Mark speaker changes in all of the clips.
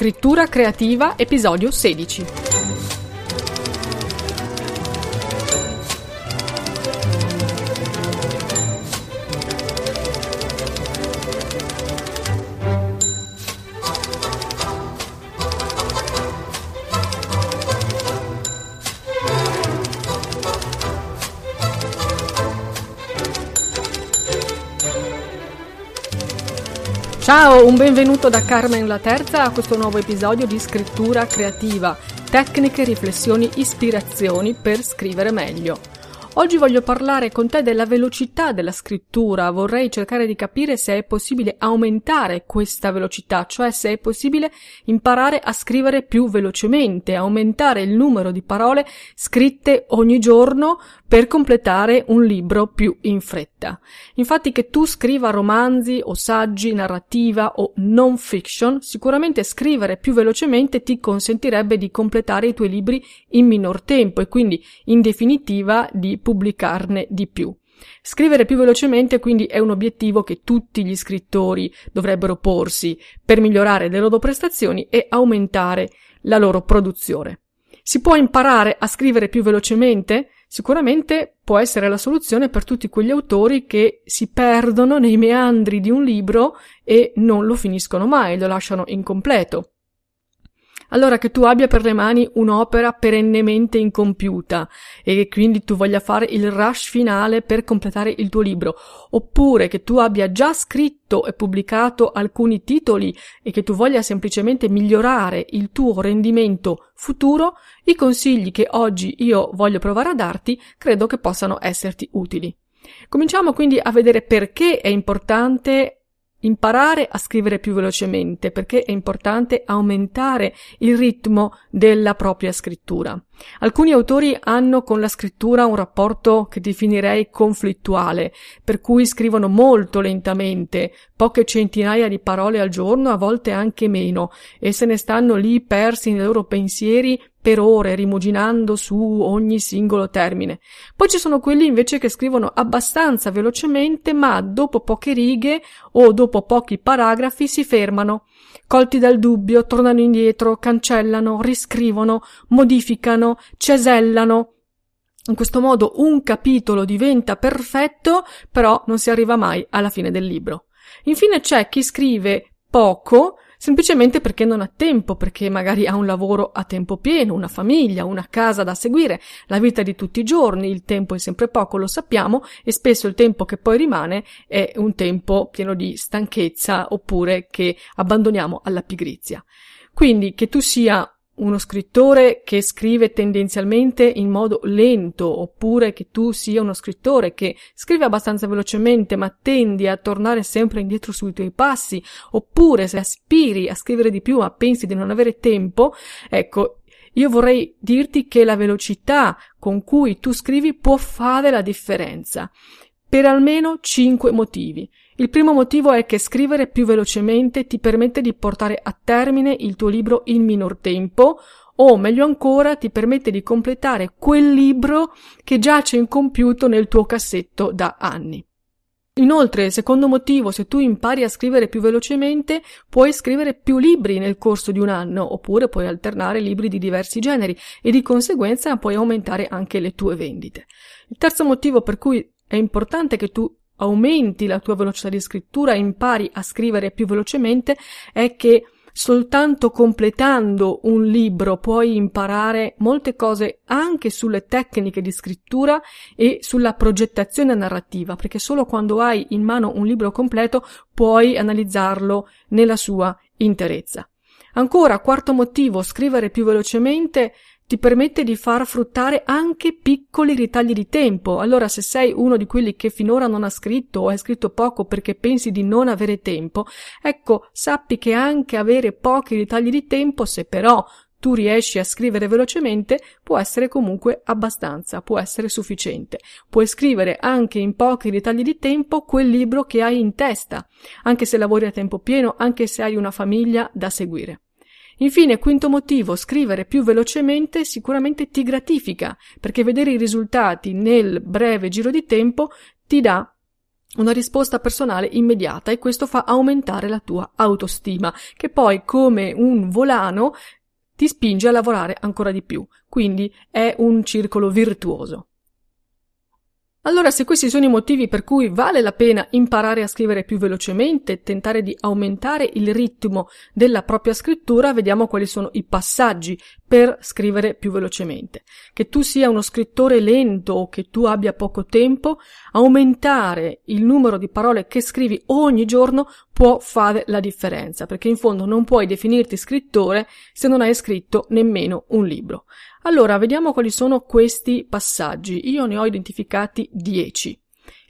Speaker 1: Scrittura creativa, episodio 16. Un benvenuto da Carmen la Terza a questo nuovo episodio di Scrittura Creativa, tecniche, riflessioni, ispirazioni per scrivere meglio. Oggi voglio parlare con te della velocità della scrittura, vorrei cercare di capire se è possibile aumentare questa velocità, cioè se è possibile imparare a scrivere più velocemente, aumentare il numero di parole scritte ogni giorno per completare un libro più in fretta. Infatti che tu scriva romanzi o saggi, narrativa o non fiction, sicuramente scrivere più velocemente ti consentirebbe di completare i tuoi libri in minor tempo e quindi in definitiva di pubblicarne di più. Scrivere più velocemente quindi è un obiettivo che tutti gli scrittori dovrebbero porsi per migliorare le loro prestazioni e aumentare la loro produzione. Si può imparare a scrivere più velocemente? Sicuramente può essere la soluzione per tutti quegli autori che si perdono nei meandri di un libro e non lo finiscono mai, lo lasciano incompleto allora che tu abbia per le mani un'opera perennemente incompiuta e quindi tu voglia fare il rush finale per completare il tuo libro, oppure che tu abbia già scritto e pubblicato alcuni titoli e che tu voglia semplicemente migliorare il tuo rendimento futuro, i consigli che oggi io voglio provare a darti credo che possano esserti utili. Cominciamo quindi a vedere perché è importante imparare a scrivere più velocemente perché è importante aumentare il ritmo della propria scrittura. Alcuni autori hanno con la scrittura un rapporto che definirei conflittuale, per cui scrivono molto lentamente, poche centinaia di parole al giorno, a volte anche meno, e se ne stanno lì persi nei loro pensieri per ore rimuginando su ogni singolo termine. Poi ci sono quelli invece che scrivono abbastanza velocemente, ma dopo poche righe o dopo pochi paragrafi si fermano. Colti dal dubbio, tornano indietro, cancellano, riscrivono, modificano, cesellano. In questo modo un capitolo diventa perfetto, però non si arriva mai alla fine del libro. Infine c'è chi scrive poco, semplicemente perché non ha tempo, perché magari ha un lavoro a tempo pieno, una famiglia, una casa da seguire, la vita di tutti i giorni, il tempo è sempre poco, lo sappiamo, e spesso il tempo che poi rimane è un tempo pieno di stanchezza oppure che abbandoniamo alla pigrizia. Quindi che tu sia uno scrittore che scrive tendenzialmente in modo lento, oppure che tu sia uno scrittore che scrive abbastanza velocemente ma tendi a tornare sempre indietro sui tuoi passi, oppure se aspiri a scrivere di più ma pensi di non avere tempo, ecco, io vorrei dirti che la velocità con cui tu scrivi può fare la differenza per almeno cinque motivi. Il primo motivo è che scrivere più velocemente ti permette di portare a termine il tuo libro in minor tempo, o meglio ancora ti permette di completare quel libro che giace incompiuto nel tuo cassetto da anni. Inoltre, secondo motivo, se tu impari a scrivere più velocemente, puoi scrivere più libri nel corso di un anno, oppure puoi alternare libri di diversi generi e di conseguenza puoi aumentare anche le tue vendite. Il terzo motivo per cui è importante che tu aumenti la tua velocità di scrittura impari a scrivere più velocemente è che soltanto completando un libro puoi imparare molte cose anche sulle tecniche di scrittura e sulla progettazione narrativa, perché solo quando hai in mano un libro completo puoi analizzarlo nella sua interezza. Ancora, quarto motivo, scrivere più velocemente ti permette di far fruttare anche piccoli ritagli di tempo. Allora, se sei uno di quelli che finora non ha scritto o hai scritto poco perché pensi di non avere tempo, ecco, sappi che anche avere pochi ritagli di tempo, se però tu riesci a scrivere velocemente, può essere comunque abbastanza, può essere sufficiente. Puoi scrivere anche in pochi ritagli di tempo quel libro che hai in testa, anche se lavori a tempo pieno, anche se hai una famiglia da seguire. Infine, quinto motivo, scrivere più velocemente sicuramente ti gratifica, perché vedere i risultati nel breve giro di tempo ti dà una risposta personale immediata e questo fa aumentare la tua autostima, che poi come un volano ti spinge a lavorare ancora di più. Quindi è un circolo virtuoso. Allora, se questi sono i motivi per cui vale la pena imparare a scrivere più velocemente, tentare di aumentare il ritmo della propria scrittura, vediamo quali sono i passaggi per scrivere più velocemente. Che tu sia uno scrittore lento o che tu abbia poco tempo, aumentare il numero di parole che scrivi ogni giorno può fare la differenza, perché in fondo non puoi definirti scrittore se non hai scritto nemmeno un libro. Allora, vediamo quali sono questi passaggi. Io ne ho identificati 10.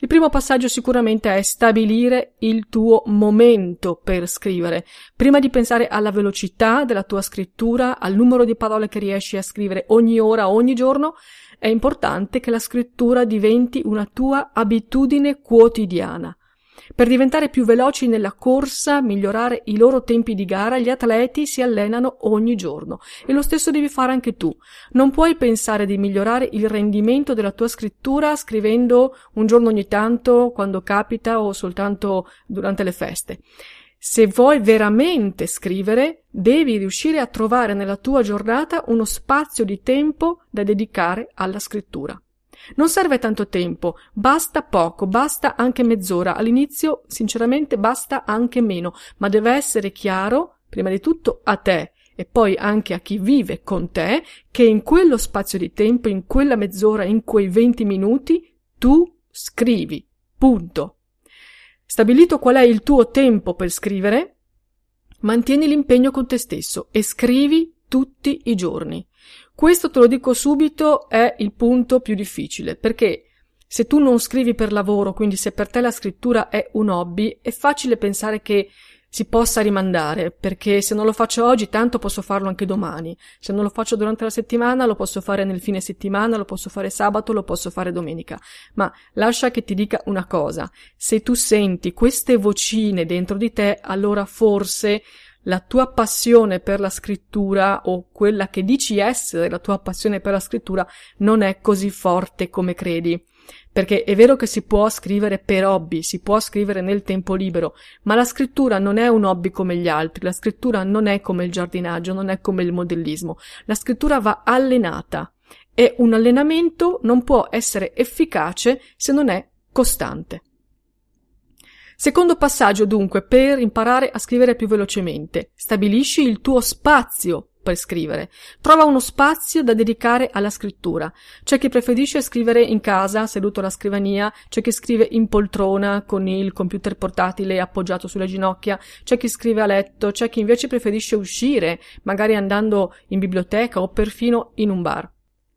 Speaker 1: Il primo passaggio sicuramente è stabilire il tuo momento per scrivere. Prima di pensare alla velocità della tua scrittura, al numero di parole che riesci a scrivere ogni ora, ogni giorno, è importante che la scrittura diventi una tua abitudine quotidiana. Per diventare più veloci nella corsa, migliorare i loro tempi di gara, gli atleti si allenano ogni giorno e lo stesso devi fare anche tu. Non puoi pensare di migliorare il rendimento della tua scrittura scrivendo un giorno ogni tanto, quando capita o soltanto durante le feste. Se vuoi veramente scrivere, devi riuscire a trovare nella tua giornata uno spazio di tempo da dedicare alla scrittura. Non serve tanto tempo, basta poco, basta anche mezz'ora. All'inizio, sinceramente, basta anche meno, ma deve essere chiaro, prima di tutto a te e poi anche a chi vive con te, che in quello spazio di tempo, in quella mezz'ora, in quei 20 minuti, tu scrivi. Punto. Stabilito qual è il tuo tempo per scrivere, mantieni l'impegno con te stesso e scrivi tutti i giorni. Questo te lo dico subito è il punto più difficile, perché se tu non scrivi per lavoro, quindi se per te la scrittura è un hobby, è facile pensare che si possa rimandare, perché se non lo faccio oggi, tanto posso farlo anche domani. Se non lo faccio durante la settimana, lo posso fare nel fine settimana, lo posso fare sabato, lo posso fare domenica. Ma lascia che ti dica una cosa. Se tu senti queste vocine dentro di te, allora forse la tua passione per la scrittura o quella che dici essere la tua passione per la scrittura non è così forte come credi. Perché è vero che si può scrivere per hobby, si può scrivere nel tempo libero, ma la scrittura non è un hobby come gli altri, la scrittura non è come il giardinaggio, non è come il modellismo. La scrittura va allenata e un allenamento non può essere efficace se non è costante. Secondo passaggio dunque per imparare a scrivere più velocemente. Stabilisci il tuo spazio per scrivere. Trova uno spazio da dedicare alla scrittura. C'è chi preferisce scrivere in casa, seduto alla scrivania, c'è chi scrive in poltrona con il computer portatile appoggiato sulle ginocchia, c'è chi scrive a letto, c'è chi invece preferisce uscire, magari andando in biblioteca o perfino in un bar.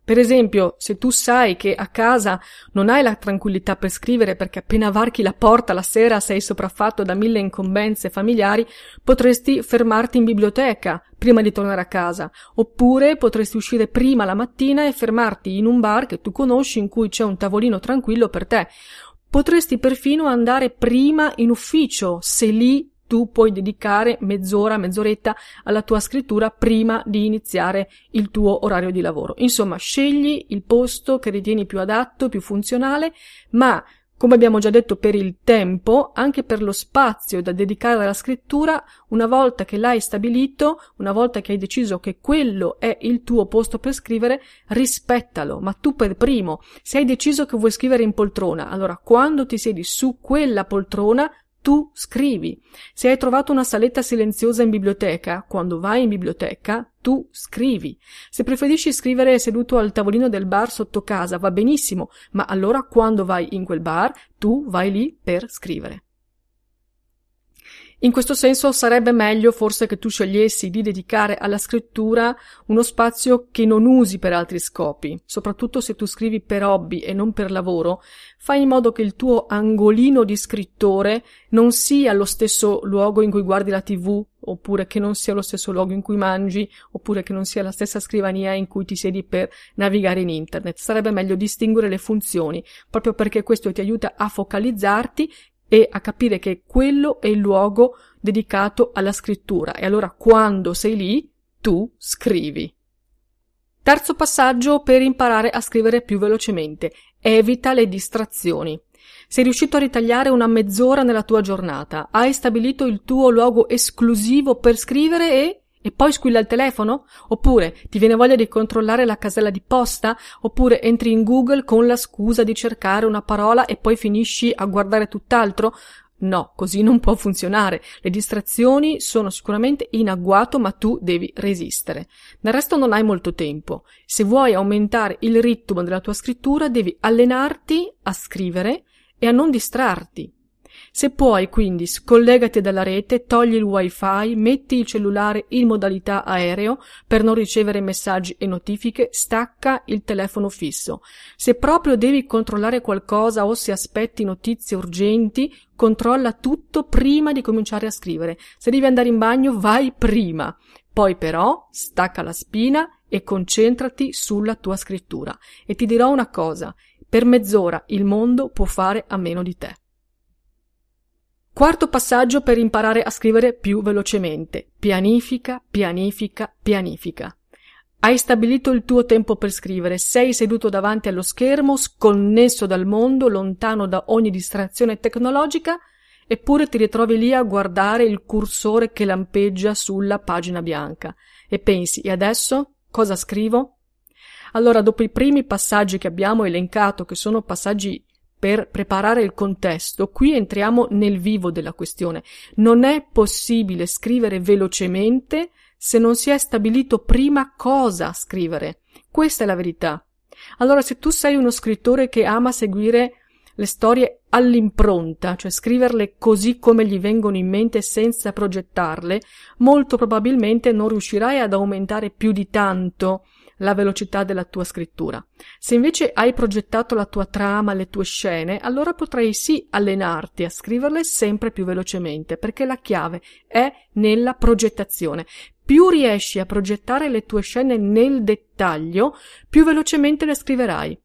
Speaker 1: Per esempio, se tu sai che a casa non hai la tranquillità per scrivere perché appena varchi la porta la sera sei sopraffatto da mille incombenze familiari, potresti fermarti in biblioteca prima di tornare a casa, oppure potresti uscire prima la mattina e fermarti in un bar che tu conosci in cui c'è un tavolino tranquillo per te. Potresti perfino andare prima in ufficio, se lì tu puoi dedicare mezz'ora, mezz'oretta alla tua scrittura prima di iniziare il tuo orario di lavoro. Insomma, scegli il posto che ritieni più adatto, più funzionale, ma come abbiamo già detto per il tempo, anche per lo spazio da dedicare alla scrittura, una volta che l'hai stabilito, una volta che hai deciso che quello è il tuo posto per scrivere, rispettalo, ma tu per primo. Se hai deciso che vuoi scrivere in poltrona, allora quando ti siedi su quella poltrona, tu scrivi. Se hai trovato una saletta silenziosa in biblioteca, quando vai in biblioteca, tu scrivi. Se preferisci scrivere seduto al tavolino del bar sotto casa, va benissimo, ma allora quando vai in quel bar, tu vai lì per scrivere. In questo senso sarebbe meglio forse che tu scegliessi di dedicare alla scrittura uno spazio che non usi per altri scopi, soprattutto se tu scrivi per hobby e non per lavoro, fai in modo che il tuo angolino di scrittore non sia lo stesso luogo in cui guardi la tv, oppure che non sia lo stesso luogo in cui mangi, oppure che non sia la stessa scrivania in cui ti siedi per navigare in internet. Sarebbe meglio distinguere le funzioni, proprio perché questo ti aiuta a focalizzarti e a capire che quello è il luogo dedicato alla scrittura e allora quando sei lì tu scrivi. Terzo passaggio per imparare a scrivere più velocemente. Evita le distrazioni. Sei riuscito a ritagliare una mezz'ora nella tua giornata, hai stabilito il tuo luogo esclusivo per scrivere e e poi squilla il telefono? Oppure ti viene voglia di controllare la casella di posta? Oppure entri in Google con la scusa di cercare una parola e poi finisci a guardare tutt'altro? No, così non può funzionare. Le distrazioni sono sicuramente in agguato, ma tu devi resistere. Del resto non hai molto tempo. Se vuoi aumentare il ritmo della tua scrittura, devi allenarti a scrivere e a non distrarti. Se puoi, quindi, scollegati dalla rete, togli il wifi, metti il cellulare in modalità aereo per non ricevere messaggi e notifiche, stacca il telefono fisso. Se proprio devi controllare qualcosa o se aspetti notizie urgenti, controlla tutto prima di cominciare a scrivere. Se devi andare in bagno, vai prima. Poi però stacca la spina e concentrati sulla tua scrittura. E ti dirò una cosa, per mezz'ora il mondo può fare a meno di te. Quarto passaggio per imparare a scrivere più velocemente. Pianifica, pianifica, pianifica. Hai stabilito il tuo tempo per scrivere, sei seduto davanti allo schermo, sconnesso dal mondo, lontano da ogni distrazione tecnologica, eppure ti ritrovi lì a guardare il cursore che lampeggia sulla pagina bianca e pensi, e adesso cosa scrivo? Allora, dopo i primi passaggi che abbiamo elencato, che sono passaggi per preparare il contesto, qui entriamo nel vivo della questione. Non è possibile scrivere velocemente se non si è stabilito prima cosa scrivere. Questa è la verità. Allora, se tu sei uno scrittore che ama seguire le storie all'impronta, cioè scriverle così come gli vengono in mente senza progettarle, molto probabilmente non riuscirai ad aumentare più di tanto la velocità della tua scrittura. Se invece hai progettato la tua trama, le tue scene, allora potrai sì allenarti a scriverle sempre più velocemente, perché la chiave è nella progettazione. Più riesci a progettare le tue scene nel dettaglio, più velocemente le scriverai.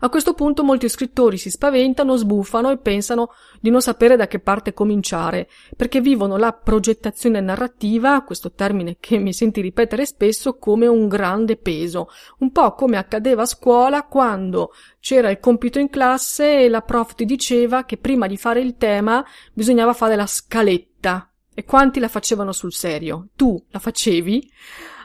Speaker 1: A questo punto molti scrittori si spaventano, sbuffano e pensano di non sapere da che parte cominciare, perché vivono la progettazione narrativa, questo termine che mi senti ripetere spesso, come un grande peso, un po' come accadeva a scuola quando c'era il compito in classe e la prof ti diceva che prima di fare il tema bisognava fare la scaletta. E quanti la facevano sul serio? Tu la facevi?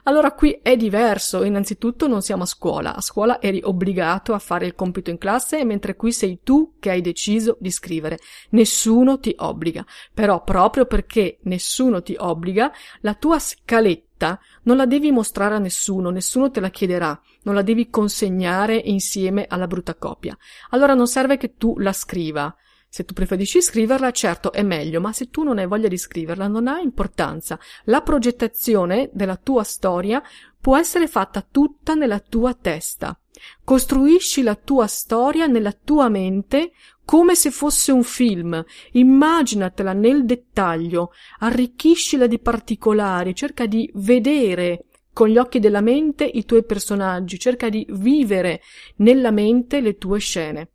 Speaker 1: Allora qui è diverso, innanzitutto non siamo a scuola, a scuola eri obbligato a fare il compito in classe, mentre qui sei tu che hai deciso di scrivere. Nessuno ti obbliga, però proprio perché nessuno ti obbliga, la tua scaletta non la devi mostrare a nessuno, nessuno te la chiederà, non la devi consegnare insieme alla brutta copia. Allora non serve che tu la scriva, se tu preferisci scriverla, certo è meglio, ma se tu non hai voglia di scriverla, non ha importanza. La progettazione della tua storia può essere fatta tutta nella tua testa. Costruisci la tua storia nella tua mente come se fosse un film. Immaginatela nel dettaglio, arricchiscila di particolari, cerca di vedere con gli occhi della mente i tuoi personaggi, cerca di vivere nella mente le tue scene.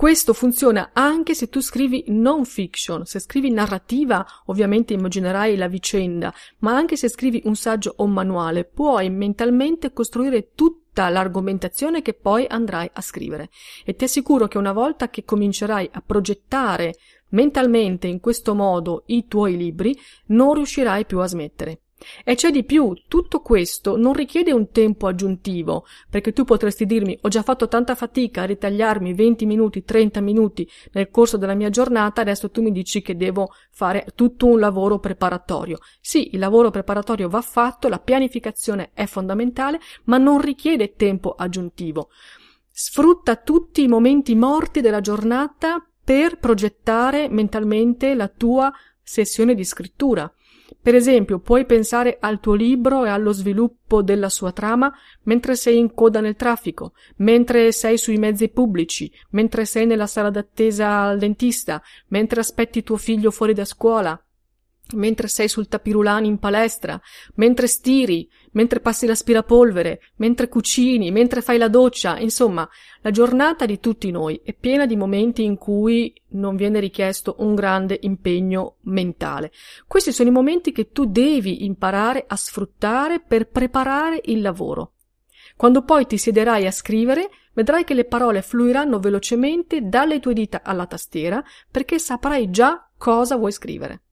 Speaker 1: Questo funziona anche se tu scrivi non fiction, se scrivi narrativa ovviamente immaginerai la vicenda, ma anche se scrivi un saggio o un manuale puoi mentalmente costruire tutta l'argomentazione che poi andrai a scrivere e ti assicuro che una volta che comincerai a progettare mentalmente in questo modo i tuoi libri non riuscirai più a smettere. E c'è di più, tutto questo non richiede un tempo aggiuntivo, perché tu potresti dirmi ho già fatto tanta fatica a ritagliarmi 20 minuti, 30 minuti nel corso della mia giornata, adesso tu mi dici che devo fare tutto un lavoro preparatorio. Sì, il lavoro preparatorio va fatto, la pianificazione è fondamentale, ma non richiede tempo aggiuntivo. Sfrutta tutti i momenti morti della giornata per progettare mentalmente la tua sessione di scrittura. Per esempio, puoi pensare al tuo libro e allo sviluppo della sua trama mentre sei in coda nel traffico, mentre sei sui mezzi pubblici, mentre sei nella sala d'attesa al dentista, mentre aspetti tuo figlio fuori da scuola, mentre sei sul tapirulani in palestra, mentre stiri, mentre passi l'aspirapolvere, mentre cucini, mentre fai la doccia, insomma, la giornata di tutti noi è piena di momenti in cui non viene richiesto un grande impegno mentale. Questi sono i momenti che tu devi imparare a sfruttare per preparare il lavoro. Quando poi ti siederai a scrivere, vedrai che le parole fluiranno velocemente dalle tue dita alla tastiera perché saprai già cosa vuoi scrivere.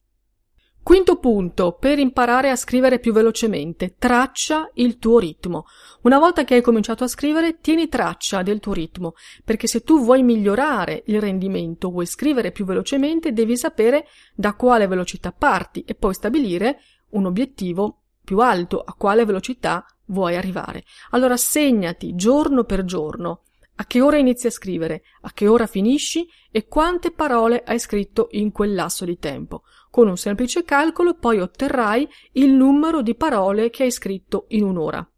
Speaker 1: Quinto punto, per imparare a scrivere più velocemente, traccia il tuo ritmo. Una volta che hai cominciato a scrivere, tieni traccia del tuo ritmo, perché se tu vuoi migliorare il rendimento, vuoi scrivere più velocemente, devi sapere da quale velocità parti e poi stabilire un obiettivo più alto, a quale velocità vuoi arrivare. Allora segnati giorno per giorno a che ora inizi a scrivere, a che ora finisci e quante parole hai scritto in quel lasso di tempo. Con un semplice calcolo poi otterrai il numero di parole che hai scritto in un'ora.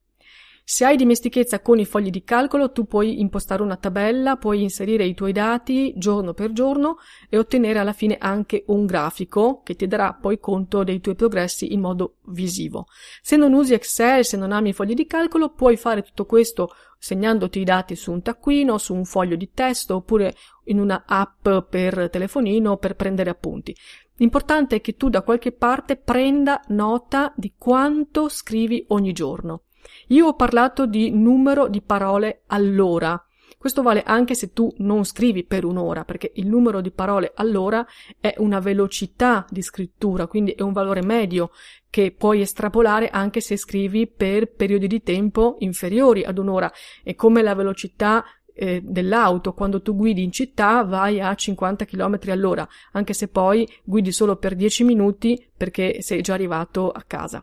Speaker 1: Se hai dimestichezza con i fogli di calcolo, tu puoi impostare una tabella, puoi inserire i tuoi dati giorno per giorno e ottenere alla fine anche un grafico che ti darà poi conto dei tuoi progressi in modo visivo. Se non usi Excel, se non ami i fogli di calcolo, puoi fare tutto questo segnandoti i dati su un taccuino, su un foglio di testo oppure in una app per telefonino per prendere appunti. L'importante è che tu da qualche parte prenda nota di quanto scrivi ogni giorno. Io ho parlato di numero di parole all'ora. Questo vale anche se tu non scrivi per un'ora, perché il numero di parole all'ora è una velocità di scrittura, quindi è un valore medio che puoi estrapolare anche se scrivi per periodi di tempo inferiori ad un'ora. È come la velocità eh, dell'auto, quando tu guidi in città vai a 50 km all'ora, anche se poi guidi solo per 10 minuti perché sei già arrivato a casa.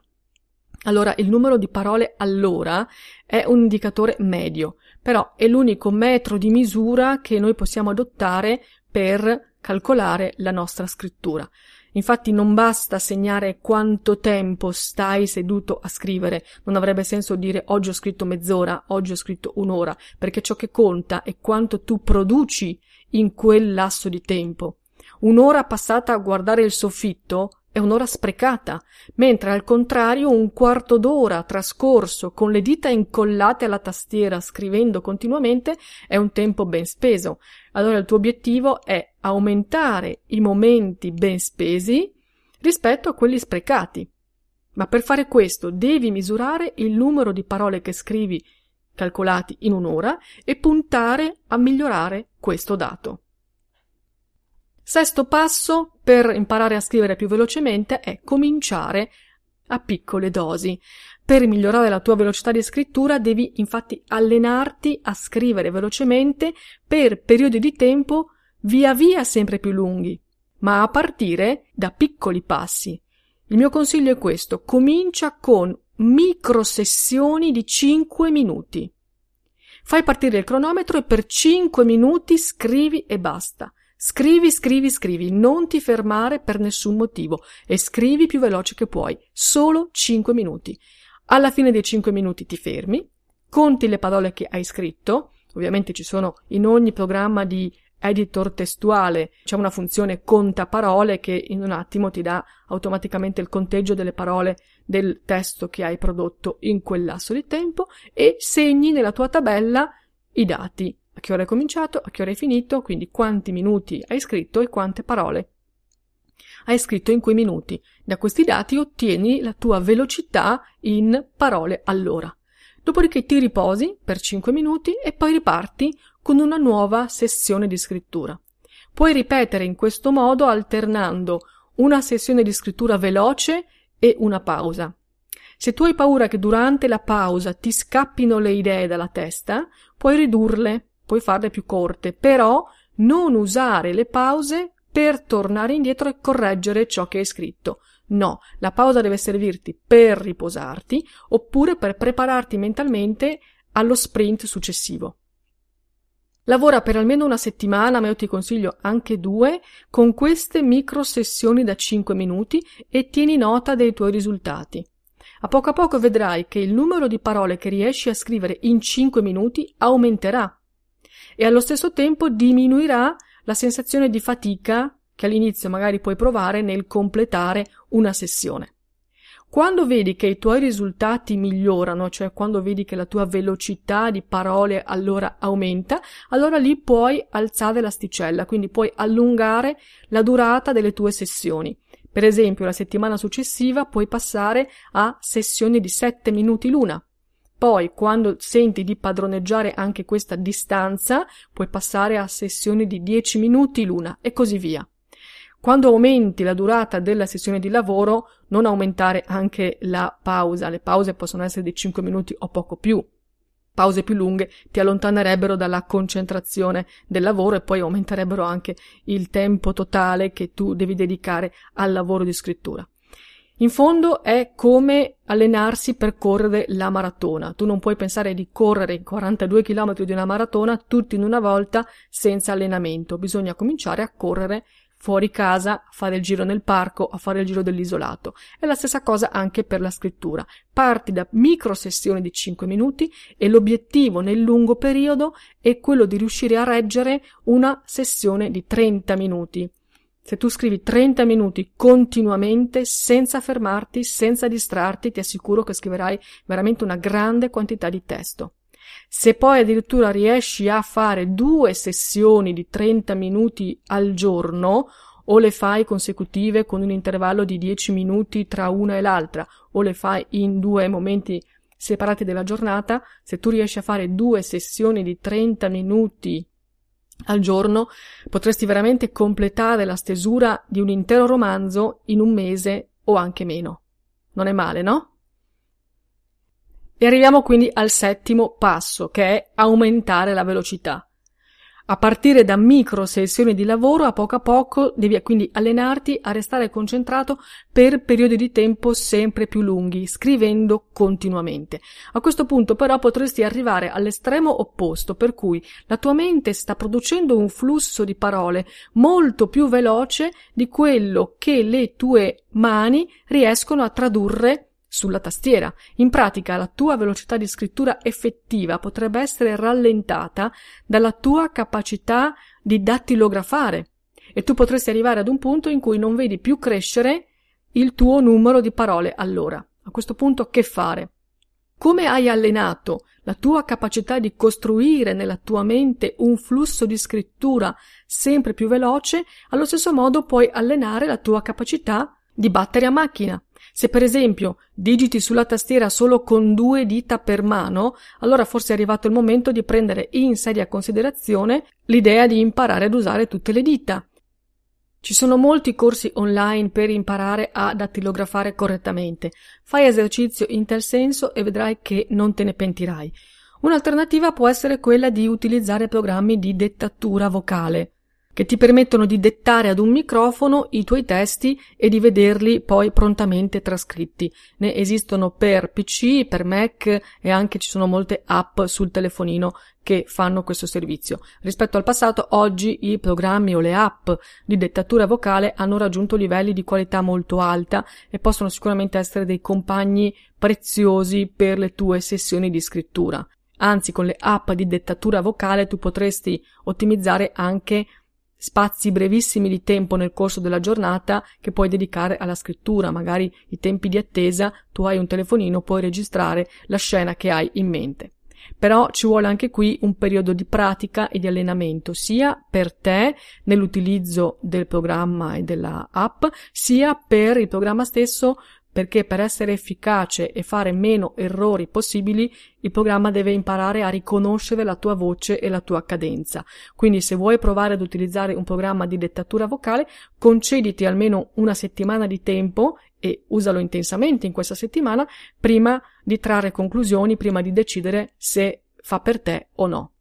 Speaker 1: Allora, il numero di parole all'ora è un indicatore medio, però è l'unico metro di misura che noi possiamo adottare per calcolare la nostra scrittura. Infatti non basta segnare quanto tempo stai seduto a scrivere, non avrebbe senso dire oggi ho scritto mezz'ora, oggi ho scritto un'ora, perché ciò che conta è quanto tu produci in quel lasso di tempo. Un'ora passata a guardare il soffitto è un'ora sprecata, mentre al contrario un quarto d'ora trascorso con le dita incollate alla tastiera scrivendo continuamente è un tempo ben speso. Allora il tuo obiettivo è aumentare i momenti ben spesi rispetto a quelli sprecati. Ma per fare questo devi misurare il numero di parole che scrivi calcolati in un'ora e puntare a migliorare questo dato. Sesto passo per imparare a scrivere più velocemente è cominciare a piccole dosi. Per migliorare la tua velocità di scrittura devi infatti allenarti a scrivere velocemente per periodi di tempo via via sempre più lunghi, ma a partire da piccoli passi. Il mio consiglio è questo, comincia con micro sessioni di 5 minuti. Fai partire il cronometro e per 5 minuti scrivi e basta. Scrivi, scrivi, scrivi, non ti fermare per nessun motivo e scrivi più veloce che puoi, solo 5 minuti. Alla fine dei 5 minuti ti fermi, conti le parole che hai scritto, ovviamente ci sono in ogni programma di editor testuale c'è una funzione conta parole che in un attimo ti dà automaticamente il conteggio delle parole del testo che hai prodotto in quel lasso di tempo e segni nella tua tabella i dati a che ora hai cominciato, a che ora hai finito, quindi quanti minuti hai scritto e quante parole hai scritto in quei minuti. Da questi dati ottieni la tua velocità in parole all'ora. Dopodiché ti riposi per 5 minuti e poi riparti con una nuova sessione di scrittura. Puoi ripetere in questo modo alternando una sessione di scrittura veloce e una pausa. Se tu hai paura che durante la pausa ti scappino le idee dalla testa, puoi ridurle puoi farle più corte, però non usare le pause per tornare indietro e correggere ciò che hai scritto. No, la pausa deve servirti per riposarti oppure per prepararti mentalmente allo sprint successivo. Lavora per almeno una settimana, ma io ti consiglio anche due, con queste micro sessioni da 5 minuti e tieni nota dei tuoi risultati. A poco a poco vedrai che il numero di parole che riesci a scrivere in 5 minuti aumenterà e allo stesso tempo diminuirà la sensazione di fatica che all'inizio magari puoi provare nel completare una sessione. Quando vedi che i tuoi risultati migliorano, cioè quando vedi che la tua velocità di parole allora aumenta, allora lì puoi alzare l'asticella, quindi puoi allungare la durata delle tue sessioni. Per esempio, la settimana successiva puoi passare a sessioni di 7 minuti l'una, Poi, quando senti di padroneggiare anche questa distanza, puoi passare a sessioni di 10 minuti l'una e così via. Quando aumenti la durata della sessione di lavoro, non aumentare anche la pausa. Le pause possono essere di 5 minuti o poco più. Pause più lunghe ti allontanerebbero dalla concentrazione del lavoro e poi aumenterebbero anche il tempo totale che tu devi dedicare al lavoro di scrittura. In fondo è come allenarsi per correre la maratona. Tu non puoi pensare di correre i 42 km di una maratona tutti in una volta senza allenamento. Bisogna cominciare a correre fuori casa, a fare il giro nel parco, a fare il giro dell'isolato. È la stessa cosa anche per la scrittura. Parti da micro sessioni di 5 minuti e l'obiettivo nel lungo periodo è quello di riuscire a reggere una sessione di 30 minuti. Se tu scrivi 30 minuti continuamente, senza fermarti, senza distrarti, ti assicuro che scriverai veramente una grande quantità di testo. Se poi addirittura riesci a fare due sessioni di 30 minuti al giorno, o le fai consecutive con un intervallo di 10 minuti tra una e l'altra, o le fai in due momenti separati della giornata, se tu riesci a fare due sessioni di 30 minuti al giorno potresti veramente completare la stesura di un intero romanzo in un mese o anche meno. Non è male, no? E arriviamo quindi al settimo passo, che è aumentare la velocità. A partire da micro sessioni di lavoro, a poco a poco devi quindi allenarti a restare concentrato per periodi di tempo sempre più lunghi, scrivendo continuamente. A questo punto però potresti arrivare all'estremo opposto, per cui la tua mente sta producendo un flusso di parole molto più veloce di quello che le tue mani riescono a tradurre sulla tastiera. In pratica la tua velocità di scrittura effettiva potrebbe essere rallentata dalla tua capacità di dattilografare e tu potresti arrivare ad un punto in cui non vedi più crescere il tuo numero di parole all'ora. A questo punto che fare? Come hai allenato la tua capacità di costruire nella tua mente un flusso di scrittura sempre più veloce, allo stesso modo puoi allenare la tua capacità di battere a macchina. Se per esempio digiti sulla tastiera solo con due dita per mano, allora forse è arrivato il momento di prendere in seria considerazione l'idea di imparare ad usare tutte le dita. Ci sono molti corsi online per imparare a dattilografare correttamente. Fai esercizio in tal senso e vedrai che non te ne pentirai. Un'alternativa può essere quella di utilizzare programmi di dettatura vocale che ti permettono di dettare ad un microfono i tuoi testi e di vederli poi prontamente trascritti. Ne esistono per PC, per Mac e anche ci sono molte app sul telefonino che fanno questo servizio. Rispetto al passato, oggi i programmi o le app di dettatura vocale hanno raggiunto livelli di qualità molto alta e possono sicuramente essere dei compagni preziosi per le tue sessioni di scrittura. Anzi, con le app di dettatura vocale tu potresti ottimizzare anche spazi brevissimi di tempo nel corso della giornata che puoi dedicare alla scrittura, magari i tempi di attesa, tu hai un telefonino, puoi registrare la scena che hai in mente. Però ci vuole anche qui un periodo di pratica e di allenamento, sia per te nell'utilizzo del programma e della app, sia per il programma stesso perché per essere efficace e fare meno errori possibili il programma deve imparare a riconoscere la tua voce e la tua cadenza. Quindi se vuoi provare ad utilizzare un programma di dettatura vocale, concediti almeno una settimana di tempo e usalo intensamente in questa settimana prima di trarre conclusioni, prima di decidere se fa per te o no.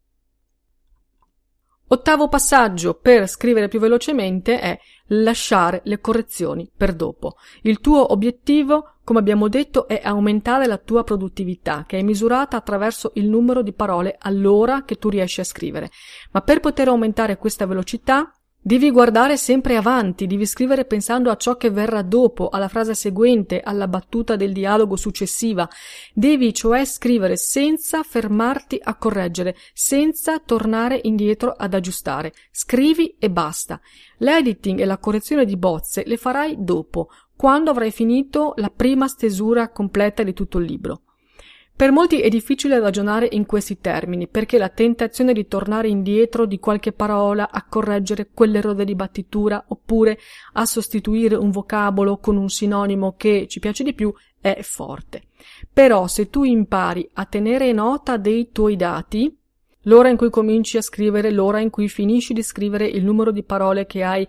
Speaker 1: Ottavo passaggio per scrivere più velocemente è lasciare le correzioni per dopo. Il tuo obiettivo, come abbiamo detto, è aumentare la tua produttività, che è misurata attraverso il numero di parole all'ora che tu riesci a scrivere. Ma per poter aumentare questa velocità, Devi guardare sempre avanti, devi scrivere pensando a ciò che verrà dopo, alla frase seguente, alla battuta del dialogo successiva. Devi cioè scrivere senza fermarti a correggere, senza tornare indietro ad aggiustare. Scrivi e basta. L'editing e la correzione di bozze le farai dopo, quando avrai finito la prima stesura completa di tutto il libro. Per molti è difficile ragionare in questi termini, perché la tentazione di tornare indietro di qualche parola a correggere quell'errore di battitura oppure a sostituire un vocabolo con un sinonimo che ci piace di più è forte. Però se tu impari a tenere nota dei tuoi dati, l'ora in cui cominci a scrivere, l'ora in cui finisci di scrivere, il numero di parole che hai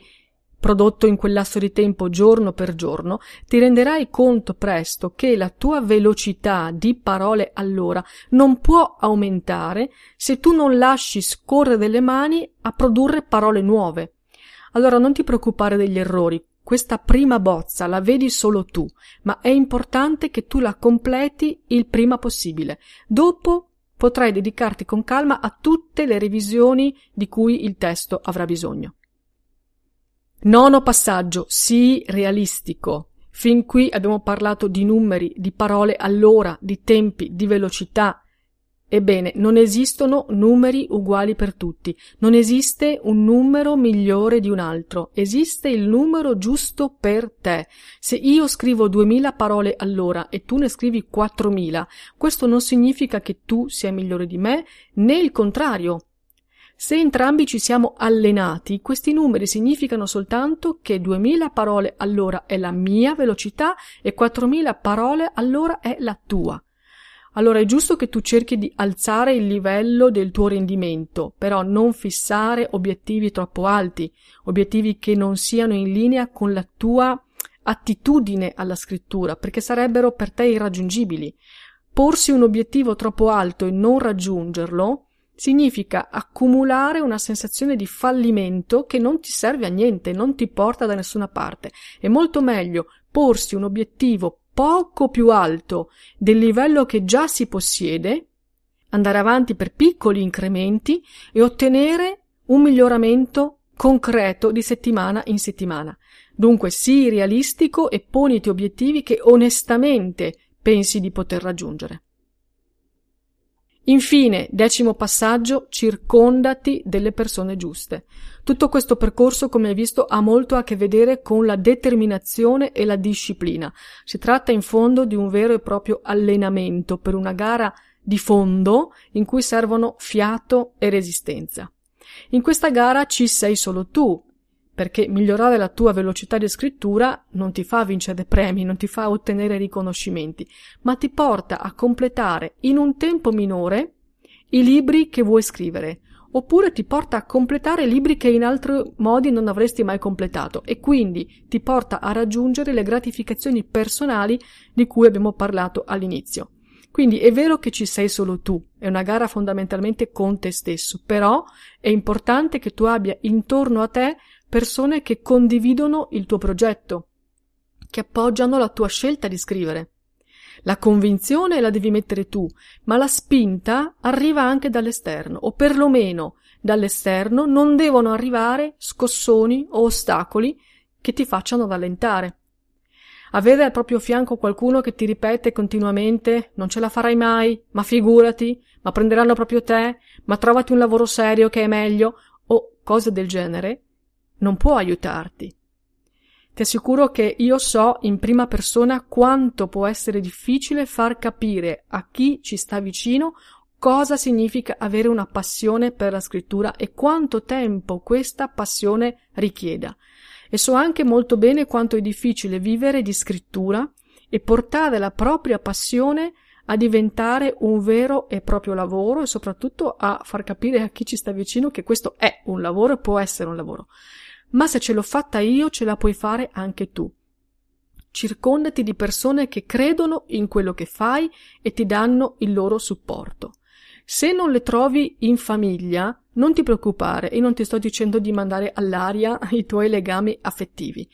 Speaker 1: prodotto in quel lasso di tempo giorno per giorno, ti renderai conto presto che la tua velocità di parole all'ora non può aumentare se tu non lasci scorrere le mani a produrre parole nuove. Allora non ti preoccupare degli errori, questa prima bozza la vedi solo tu, ma è importante che tu la completi il prima possibile. Dopo potrai dedicarti con calma a tutte le revisioni di cui il testo avrà bisogno. Nono passaggio, sii realistico. Fin qui abbiamo parlato di numeri, di parole all'ora, di tempi, di velocità. Ebbene, non esistono numeri uguali per tutti, non esiste un numero migliore di un altro, esiste il numero giusto per te. Se io scrivo 2000 parole all'ora e tu ne scrivi 4000, questo non significa che tu sia migliore di me, né il contrario. Se entrambi ci siamo allenati, questi numeri significano soltanto che 2000 parole all'ora è la mia velocità e 4000 parole all'ora è la tua. Allora è giusto che tu cerchi di alzare il livello del tuo rendimento, però non fissare obiettivi troppo alti, obiettivi che non siano in linea con la tua attitudine alla scrittura, perché sarebbero per te irraggiungibili. Porsi un obiettivo troppo alto e non raggiungerlo significa accumulare una sensazione di fallimento che non ti serve a niente, non ti porta da nessuna parte. È molto meglio porsi un obiettivo poco più alto del livello che già si possiede, andare avanti per piccoli incrementi e ottenere un miglioramento concreto di settimana in settimana. Dunque sii realistico e poniti obiettivi che onestamente pensi di poter raggiungere. Infine, decimo passaggio, circondati delle persone giuste. Tutto questo percorso, come hai visto, ha molto a che vedere con la determinazione e la disciplina. Si tratta in fondo di un vero e proprio allenamento per una gara di fondo in cui servono fiato e resistenza. In questa gara ci sei solo tu, perché migliorare la tua velocità di scrittura non ti fa vincere premi, non ti fa ottenere riconoscimenti, ma ti porta a completare in un tempo minore i libri che vuoi scrivere, oppure ti porta a completare libri che in altri modi non avresti mai completato e quindi ti porta a raggiungere le gratificazioni personali di cui abbiamo parlato all'inizio. Quindi è vero che ci sei solo tu, è una gara fondamentalmente con te stesso, però è importante che tu abbia intorno a te persone che condividono il tuo progetto, che appoggiano la tua scelta di scrivere. La convinzione la devi mettere tu, ma la spinta arriva anche dall'esterno, o perlomeno dall'esterno non devono arrivare scossoni o ostacoli che ti facciano rallentare. Avere al proprio fianco qualcuno che ti ripete continuamente non ce la farai mai, ma figurati, ma prenderanno proprio te, ma trovati un lavoro serio che è meglio, o cose del genere, non può aiutarti. Ti assicuro che io so in prima persona quanto può essere difficile far capire a chi ci sta vicino cosa significa avere una passione per la scrittura e quanto tempo questa passione richieda. E so anche molto bene quanto è difficile vivere di scrittura e portare la propria passione a diventare un vero e proprio lavoro e soprattutto a far capire a chi ci sta vicino che questo è un lavoro e può essere un lavoro ma se ce l'ho fatta io ce la puoi fare anche tu. Circondati di persone che credono in quello che fai e ti danno il loro supporto. Se non le trovi in famiglia, non ti preoccupare e non ti sto dicendo di mandare all'aria i tuoi legami affettivi.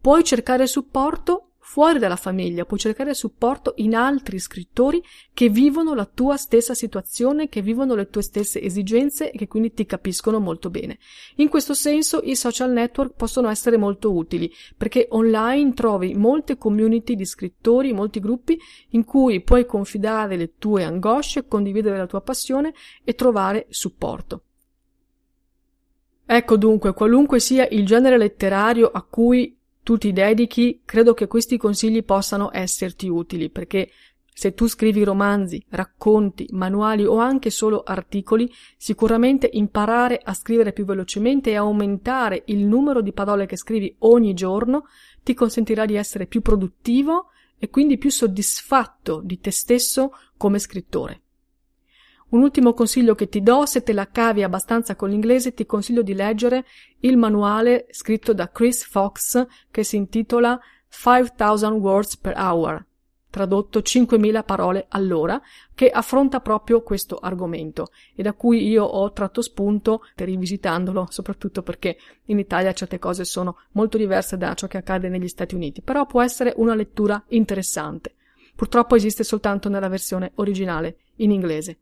Speaker 1: Puoi cercare supporto fuori dalla famiglia, puoi cercare supporto in altri scrittori che vivono la tua stessa situazione, che vivono le tue stesse esigenze e che quindi ti capiscono molto bene. In questo senso i social network possono essere molto utili perché online trovi molte community di scrittori, molti gruppi in cui puoi confidare le tue angosce, condividere la tua passione e trovare supporto. Ecco dunque, qualunque sia il genere letterario a cui tu ti dedichi, credo che questi consigli possano esserti utili, perché Se tu scrivi romanzi, racconti, manuali o anche solo articoli, sicuramente imparare a scrivere più velocemente e aumentare il numero di parole che scrivi ogni giorno ti consentirà di essere più produttivo e quindi più soddisfatto di te stesso come scrittore. Un ultimo consiglio che ti do, se te la cavi abbastanza con l'inglese, ti consiglio di leggere il manuale scritto da Chris Fox che si intitola 5000 Words per Hour, tradotto 5.000 parole all'ora, che affronta proprio questo argomento e da cui io ho tratto spunto rivisitandolo, soprattutto perché in Italia certe cose sono molto diverse da ciò che accade negli Stati Uniti, però può essere una lettura interessante. Purtroppo esiste soltanto nella versione originale in inglese.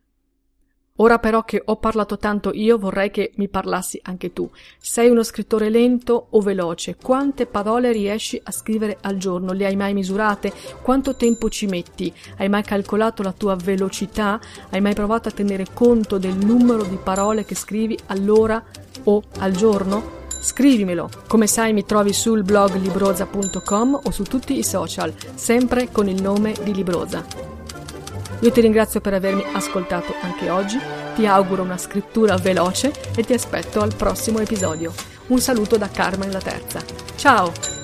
Speaker 1: Ora però che ho parlato tanto io vorrei che mi parlassi anche tu. Sei uno scrittore lento o veloce? Quante parole riesci a scrivere al giorno? Le hai mai misurate? Quanto tempo ci metti? Hai mai calcolato la tua velocità? Hai mai provato a tenere conto del numero di parole che scrivi all'ora o al giorno? Scrivimelo. Come sai mi trovi sul blog libroza.com o su tutti i social, sempre con il nome di Libroza. Io ti ringrazio per avermi ascoltato anche oggi, ti auguro una scrittura veloce e ti aspetto al prossimo episodio. Un saluto da Carmen la Terza. Ciao!